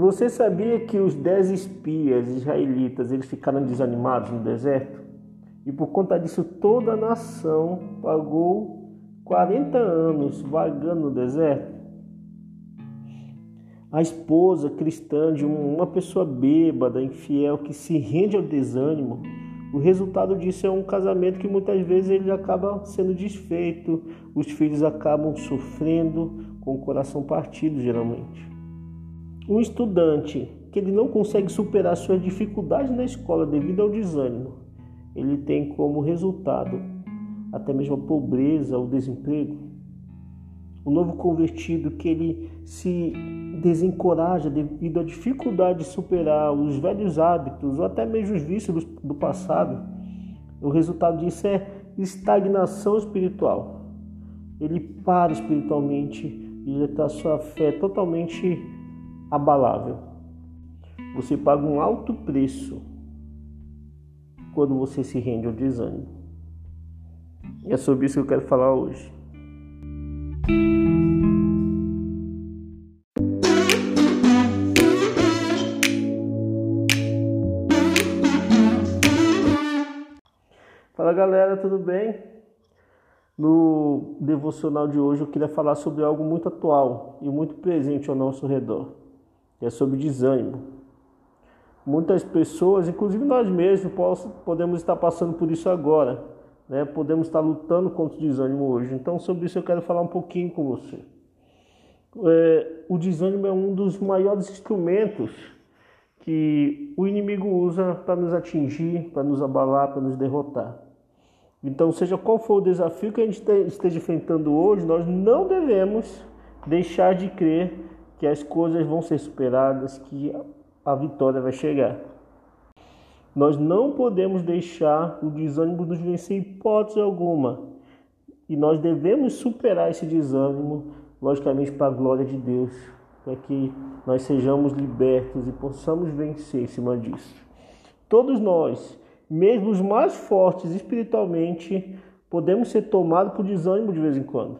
Você sabia que os dez espias israelitas eles ficaram desanimados no deserto? E por conta disso toda a nação pagou 40 anos vagando no deserto? A esposa cristã de uma pessoa bêbada, infiel, que se rende ao desânimo, o resultado disso é um casamento que muitas vezes ele acaba sendo desfeito, os filhos acabam sofrendo com o coração partido, geralmente. Um estudante que ele não consegue superar suas dificuldades na escola devido ao desânimo, ele tem como resultado até mesmo a pobreza, o desemprego. O novo convertido que ele se desencoraja devido à dificuldade de superar os velhos hábitos ou até mesmo os vícios do passado, o resultado disso é estagnação espiritual. Ele para espiritualmente e ele está sua fé totalmente abalável. Você paga um alto preço quando você se rende ao desânimo. E é sobre isso que eu quero falar hoje. Fala galera, tudo bem? No devocional de hoje eu queria falar sobre algo muito atual e muito presente ao nosso redor. É sobre desânimo. Muitas pessoas, inclusive nós mesmos, podemos estar passando por isso agora. Né? Podemos estar lutando contra o desânimo hoje. Então, sobre isso eu quero falar um pouquinho com você. É, o desânimo é um dos maiores instrumentos que o inimigo usa para nos atingir, para nos abalar, para nos derrotar. Então, seja qual for o desafio que a gente esteja enfrentando hoje, nós não devemos deixar de crer que as coisas vão ser superadas, que a vitória vai chegar. Nós não podemos deixar o desânimo nos vencer em hipótese alguma. E nós devemos superar esse desânimo, logicamente, para a glória de Deus, para que nós sejamos libertos e possamos vencer em cima disso. Todos nós mesmo os mais fortes espiritualmente, podemos ser tomados por desânimo de vez em quando.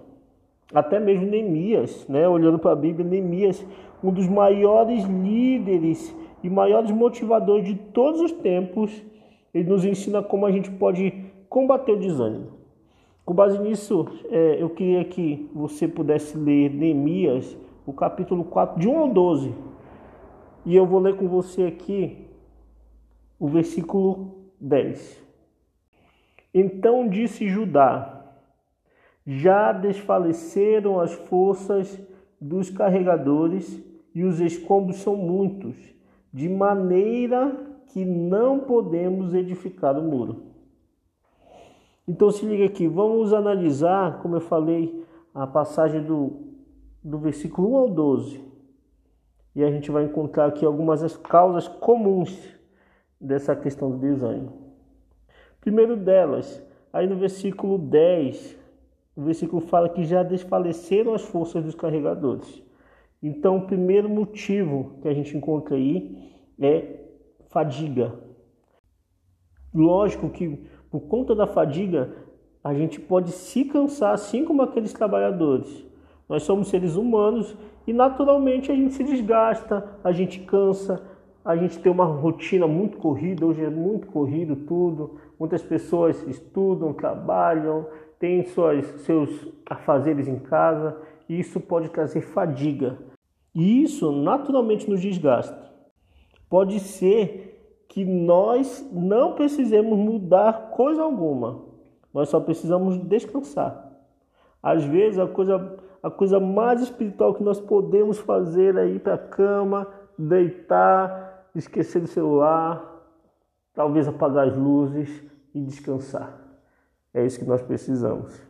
Até mesmo Neemias, né? olhando para a Bíblia, Neemias, um dos maiores líderes e maiores motivadores de todos os tempos, ele nos ensina como a gente pode combater o desânimo. Com base nisso, é, eu queria que você pudesse ler Neemias, o capítulo 4, de 1 ao 12. E eu vou ler com você aqui o versículo 10. Então disse Judá: Já desfaleceram as forças dos carregadores e os escombros são muitos, de maneira que não podemos edificar o muro. Então se liga aqui, vamos analisar, como eu falei, a passagem do, do versículo 1 ao 12. E a gente vai encontrar aqui algumas das causas comuns dessa questão do desânimo. Primeiro delas, aí no versículo 10, o versículo fala que já desfaleceram as forças dos carregadores. Então, o primeiro motivo que a gente encontra aí é fadiga. Lógico que por conta da fadiga, a gente pode se cansar assim como aqueles trabalhadores. Nós somos seres humanos e naturalmente a gente se desgasta, a gente cansa, a gente tem uma rotina muito corrida, hoje é muito corrido tudo. Muitas pessoas estudam, trabalham, têm suas, seus afazeres em casa, e isso pode trazer fadiga. E isso naturalmente nos desgasta. Pode ser que nós não precisemos mudar coisa alguma, nós só precisamos descansar. Às vezes a coisa, a coisa mais espiritual que nós podemos fazer é ir para a cama, deitar, esquecer do celular, talvez apagar as luzes e descansar. É isso que nós precisamos.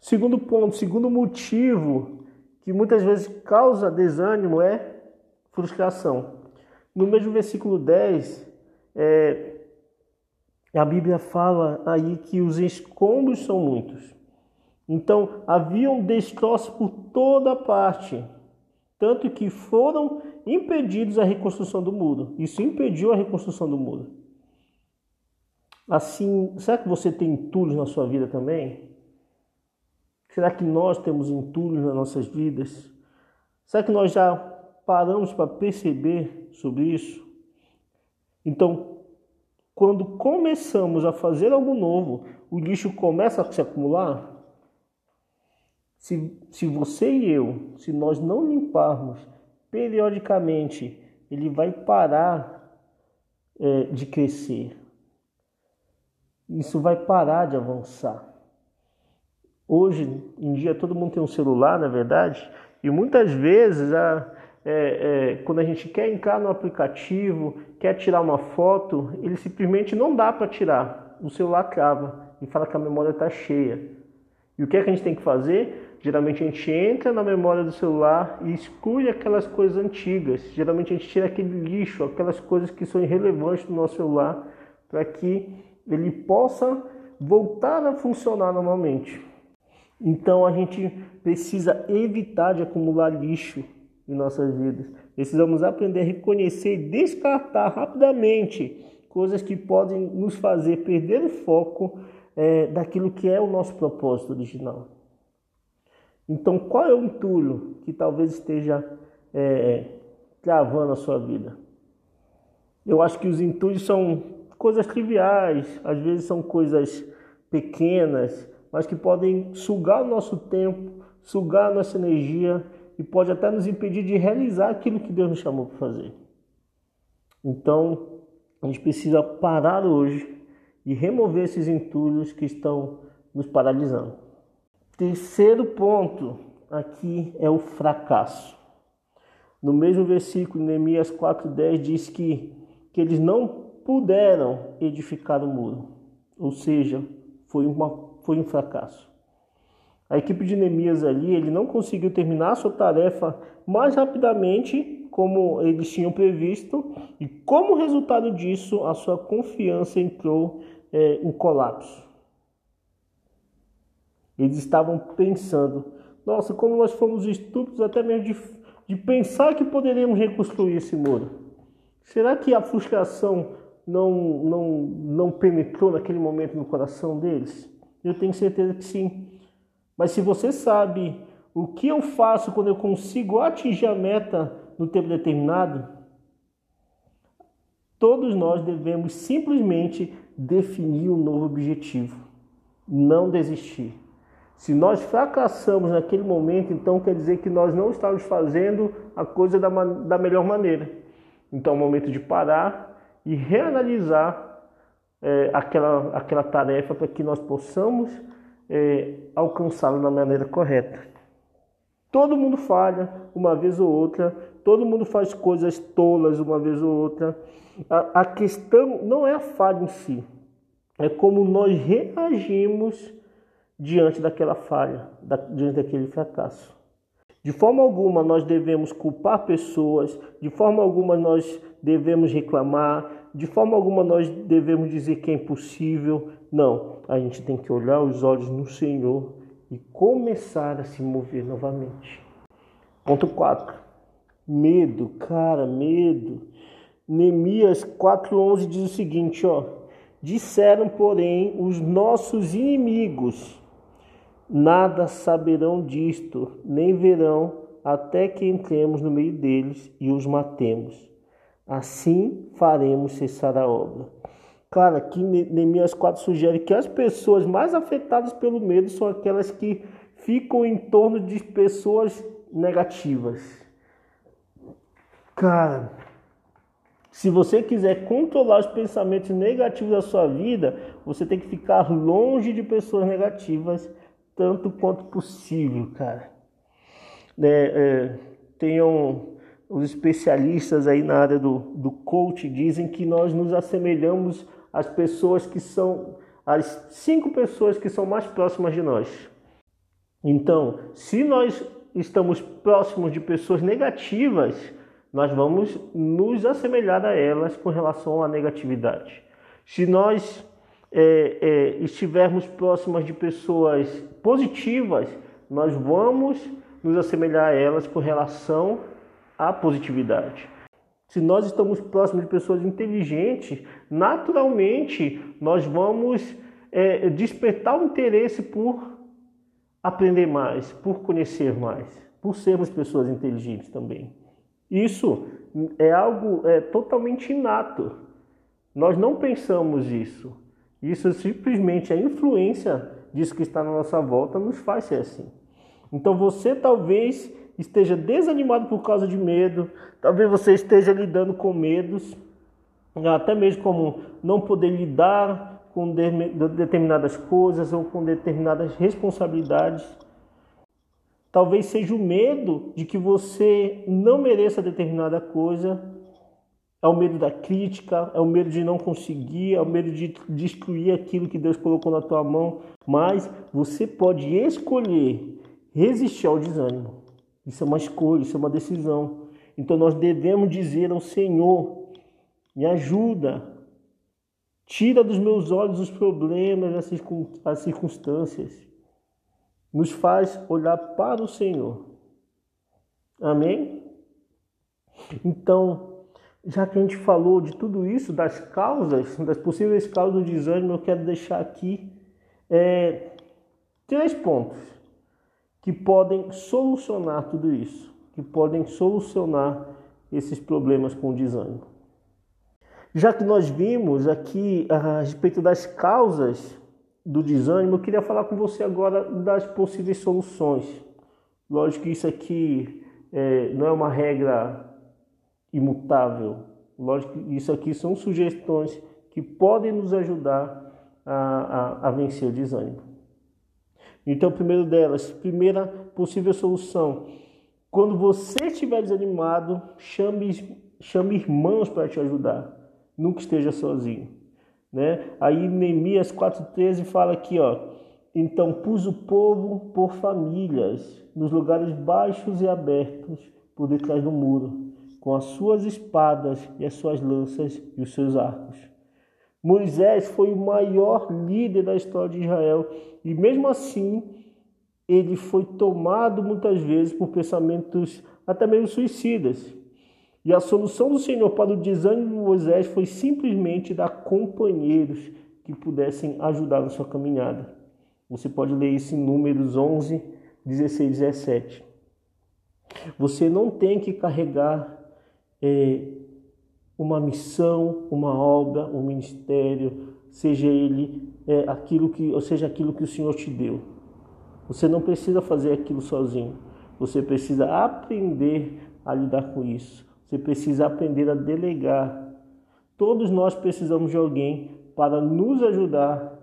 Segundo ponto, segundo motivo que muitas vezes causa desânimo é frustração. No mesmo versículo 10, é, a Bíblia fala aí que os escombros são muitos. Então, havia um destroço por toda parte tanto que foram impedidos a reconstrução do muro. Isso impediu a reconstrução do muro. Assim, será que você tem entulhos na sua vida também? Será que nós temos entulhos nas nossas vidas? Será que nós já paramos para perceber sobre isso? Então, quando começamos a fazer algo novo, o lixo começa a se acumular? Se, se você e eu, se nós não limparmos periodicamente, ele vai parar é, de crescer. Isso vai parar de avançar. Hoje em dia todo mundo tem um celular, na é verdade, e muitas vezes a, é, é, quando a gente quer entrar no aplicativo, quer tirar uma foto, ele simplesmente não dá para tirar. O celular trava e fala que a memória está cheia. E o que é que a gente tem que fazer? Geralmente a gente entra na memória do celular e exclui aquelas coisas antigas. Geralmente a gente tira aquele lixo, aquelas coisas que são irrelevantes do nosso celular, para que ele possa voltar a funcionar normalmente. Então a gente precisa evitar de acumular lixo em nossas vidas. Precisamos aprender a reconhecer e descartar rapidamente coisas que podem nos fazer perder o foco é, daquilo que é o nosso propósito original. Então, qual é o entulho que talvez esteja é, travando a sua vida? Eu acho que os entulhos são coisas triviais, às vezes são coisas pequenas, mas que podem sugar o nosso tempo, sugar a nossa energia e pode até nos impedir de realizar aquilo que Deus nos chamou para fazer. Então, a gente precisa parar hoje e remover esses entulhos que estão nos paralisando. Terceiro ponto aqui é o fracasso. No mesmo versículo, Neemias 4,10 diz que, que eles não puderam edificar o muro, ou seja, foi, uma, foi um fracasso. A equipe de Neemias ali, ele não conseguiu terminar a sua tarefa mais rapidamente como eles tinham previsto e como resultado disso a sua confiança entrou é, em colapso. Eles estavam pensando, nossa, como nós fomos estúpidos até mesmo de, de pensar que poderíamos reconstruir esse muro. Será que a frustração não, não, não penetrou naquele momento no coração deles? Eu tenho certeza que sim. Mas se você sabe o que eu faço quando eu consigo atingir a meta no tempo determinado, todos nós devemos simplesmente definir um novo objetivo, não desistir. Se nós fracassamos naquele momento, então quer dizer que nós não estamos fazendo a coisa da, da melhor maneira. Então é o momento de parar e reanalisar é, aquela, aquela tarefa para que nós possamos é, alcançá-lo da maneira correta. Todo mundo falha uma vez ou outra, todo mundo faz coisas tolas uma vez ou outra. A, a questão não é a falha em si, é como nós reagimos diante daquela falha, da, diante daquele fracasso. De forma alguma nós devemos culpar pessoas, de forma alguma nós devemos reclamar, de forma alguma nós devemos dizer que é impossível. Não, a gente tem que olhar os olhos no Senhor e começar a se mover novamente. Ponto 4. Medo, cara, medo. Neemias 4:11 diz o seguinte, ó: Disseram, porém, os nossos inimigos: Nada saberão disto, nem verão até que entremos no meio deles e os matemos. Assim faremos cessar a obra. Claro, aqui Neemias 4 sugere que as pessoas mais afetadas pelo medo são aquelas que ficam em torno de pessoas negativas. Cara, se você quiser controlar os pensamentos negativos da sua vida, você tem que ficar longe de pessoas negativas tanto quanto possível, cara. É, é, tenham os especialistas aí na área do, do coach dizem que nós nos assemelhamos às pessoas que são as cinco pessoas que são mais próximas de nós. Então, se nós estamos próximos de pessoas negativas, nós vamos nos assemelhar a elas com relação à negatividade. Se nós é, é, estivermos próximas de pessoas positivas, nós vamos nos assemelhar a elas com relação à positividade. Se nós estamos próximos de pessoas inteligentes, naturalmente nós vamos é, despertar o interesse por aprender mais, por conhecer mais, por sermos pessoas inteligentes também. Isso é algo é, totalmente inato. Nós não pensamos isso. Isso simplesmente a influência disso que está na nossa volta nos faz ser assim. Então você talvez esteja desanimado por causa de medo, talvez você esteja lidando com medos, até mesmo como não poder lidar com determinadas coisas ou com determinadas responsabilidades. Talvez seja o medo de que você não mereça determinada coisa, é o medo da crítica, é o medo de não conseguir, é o medo de destruir aquilo que Deus colocou na tua mão. Mas você pode escolher resistir ao desânimo. Isso é uma escolha, isso é uma decisão. Então nós devemos dizer ao Senhor: me ajuda, tira dos meus olhos os problemas, as circunstâncias nos faz olhar para o Senhor. Amém? Então, já que a gente falou de tudo isso, das causas, das possíveis causas do desânimo, eu quero deixar aqui é, três pontos que podem solucionar tudo isso, que podem solucionar esses problemas com o desânimo. Já que nós vimos aqui a respeito das causas do desânimo, eu queria falar com você agora das possíveis soluções. Lógico que isso aqui é, não é uma regra imutável. Lógico que isso aqui são sugestões que podem nos ajudar a, a, a vencer o desânimo. Então, primeiro delas, primeira possível solução. Quando você estiver desanimado, chame, chame irmãos para te ajudar. Nunca esteja sozinho. Né? Aí Neemias 4,13 fala aqui, ó. Então pus o povo por famílias, nos lugares baixos e abertos, por detrás do muro, com as suas espadas e as suas lanças e os seus arcos. Moisés foi o maior líder da história de Israel e mesmo assim ele foi tomado muitas vezes por pensamentos até mesmo suicidas. E a solução do Senhor para o desânimo de Moisés foi simplesmente dar companheiros que pudessem ajudar na sua caminhada. Você pode ler isso em Números 11, 16 17. Você não tem que carregar é, uma missão, uma obra, um ministério, seja ele é, aquilo que, ou seja aquilo que o Senhor te deu. Você não precisa fazer aquilo sozinho. Você precisa aprender a lidar com isso. Você precisa aprender a delegar. Todos nós precisamos de alguém para nos ajudar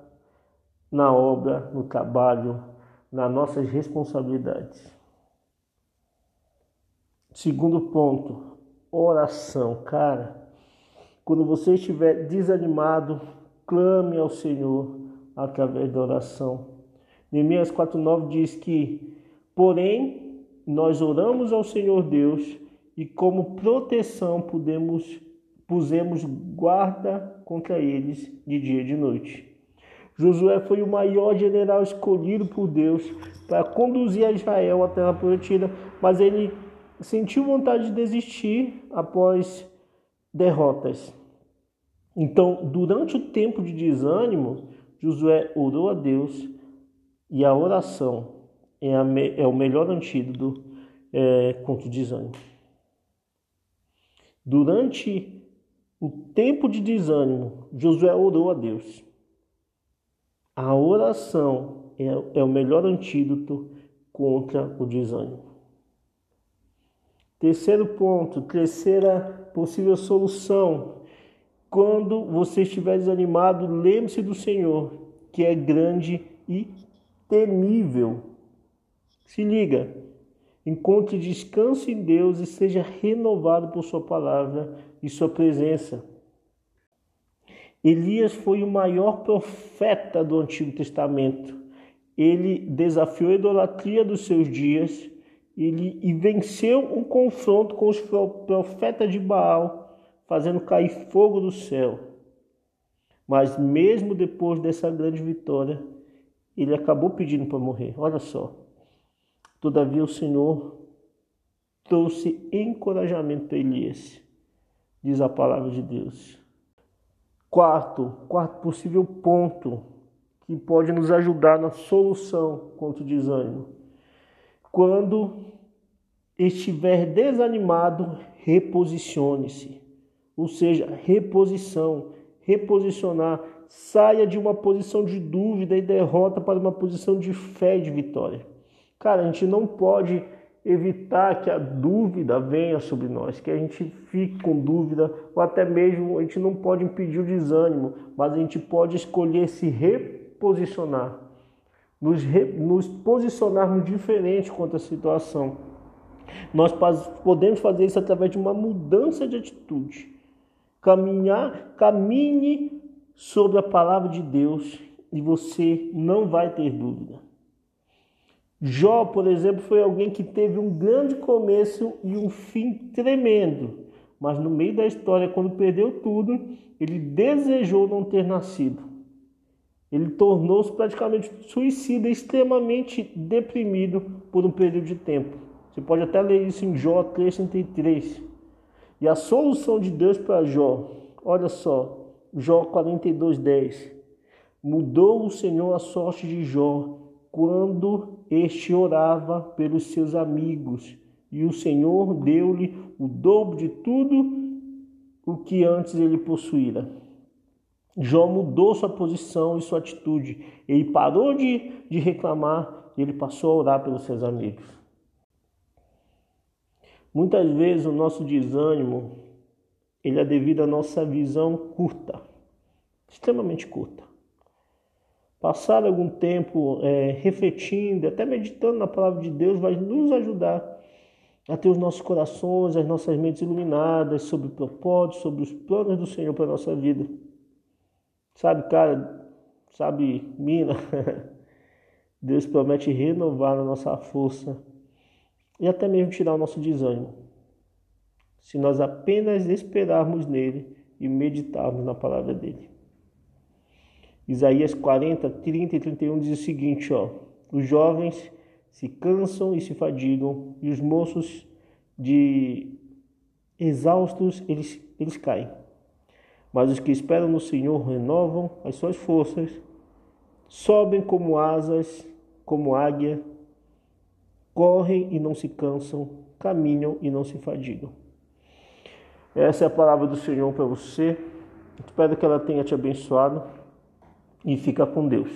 na obra, no trabalho, nas nossas responsabilidades. Segundo ponto, oração. Cara, quando você estiver desanimado, clame ao Senhor através da oração. Neemias 4,9 diz que, porém, nós oramos ao Senhor Deus e como proteção podemos pusemos guarda contra eles de dia e de noite. Josué foi o maior general escolhido por Deus para conduzir a Israel à terra prometida, mas ele sentiu vontade de desistir após derrotas. Então, durante o tempo de desânimo, Josué orou a Deus e a oração é, a me, é o melhor antídoto é, contra o desânimo. Durante o tempo de desânimo, Josué orou a Deus. A oração é, é o melhor antídoto contra o desânimo. Terceiro ponto, terceira possível solução. Quando você estiver desanimado, lembre-se do Senhor, que é grande e temível. Se liga, Encontre descanso em Deus e seja renovado por Sua palavra e Sua presença. Elias foi o maior profeta do Antigo Testamento. Ele desafiou a idolatria dos seus dias ele, e venceu um confronto com os profetas de Baal, fazendo cair fogo do céu. Mas mesmo depois dessa grande vitória, ele acabou pedindo para morrer. Olha só. Todavia o Senhor trouxe encorajamento a Elias, diz a palavra de Deus. Quarto, quarto possível ponto que pode nos ajudar na solução contra o desânimo. Quando estiver desanimado, reposicione-se. Ou seja, reposição, reposicionar, saia de uma posição de dúvida e derrota para uma posição de fé e de vitória. Cara, a gente não pode evitar que a dúvida venha sobre nós, que a gente fique com dúvida, ou até mesmo a gente não pode impedir o desânimo, mas a gente pode escolher se reposicionar, nos, re, nos posicionarmos diferente quanto à situação. Nós podemos fazer isso através de uma mudança de atitude. Caminhar, caminhe sobre a palavra de Deus e você não vai ter dúvida. Jó, por exemplo, foi alguém que teve um grande começo e um fim tremendo. Mas no meio da história, quando perdeu tudo, ele desejou não ter nascido. Ele tornou-se praticamente suicida, extremamente deprimido por um período de tempo. Você pode até ler isso em Jó 3,33. E a solução de Deus para Jó, olha só, Jó 42,10. Mudou o Senhor a sorte de Jó quando este orava pelos seus amigos, e o Senhor deu-lhe o dobro de tudo o que antes ele possuíra. Jó mudou sua posição e sua atitude. Ele parou de, de reclamar e ele passou a orar pelos seus amigos. Muitas vezes o nosso desânimo ele é devido à nossa visão curta, extremamente curta. Passar algum tempo é, refletindo, até meditando na palavra de Deus, vai nos ajudar a ter os nossos corações, as nossas mentes iluminadas sobre o propósito, sobre os planos do Senhor para a nossa vida. Sabe, cara, sabe, mina, Deus promete renovar a nossa força e até mesmo tirar o nosso desânimo, se nós apenas esperarmos nele e meditarmos na palavra dele. Isaías 40, 30 e 31 diz o seguinte, ó: Os jovens se cansam e se fadigam, e os moços de exaustos eles, eles caem. Mas os que esperam no Senhor renovam as suas forças, sobem como asas, como águia, correm e não se cansam, caminham e não se fadigam. Essa é a palavra do Senhor para você. Espero que ela tenha te abençoado e fica com Deus.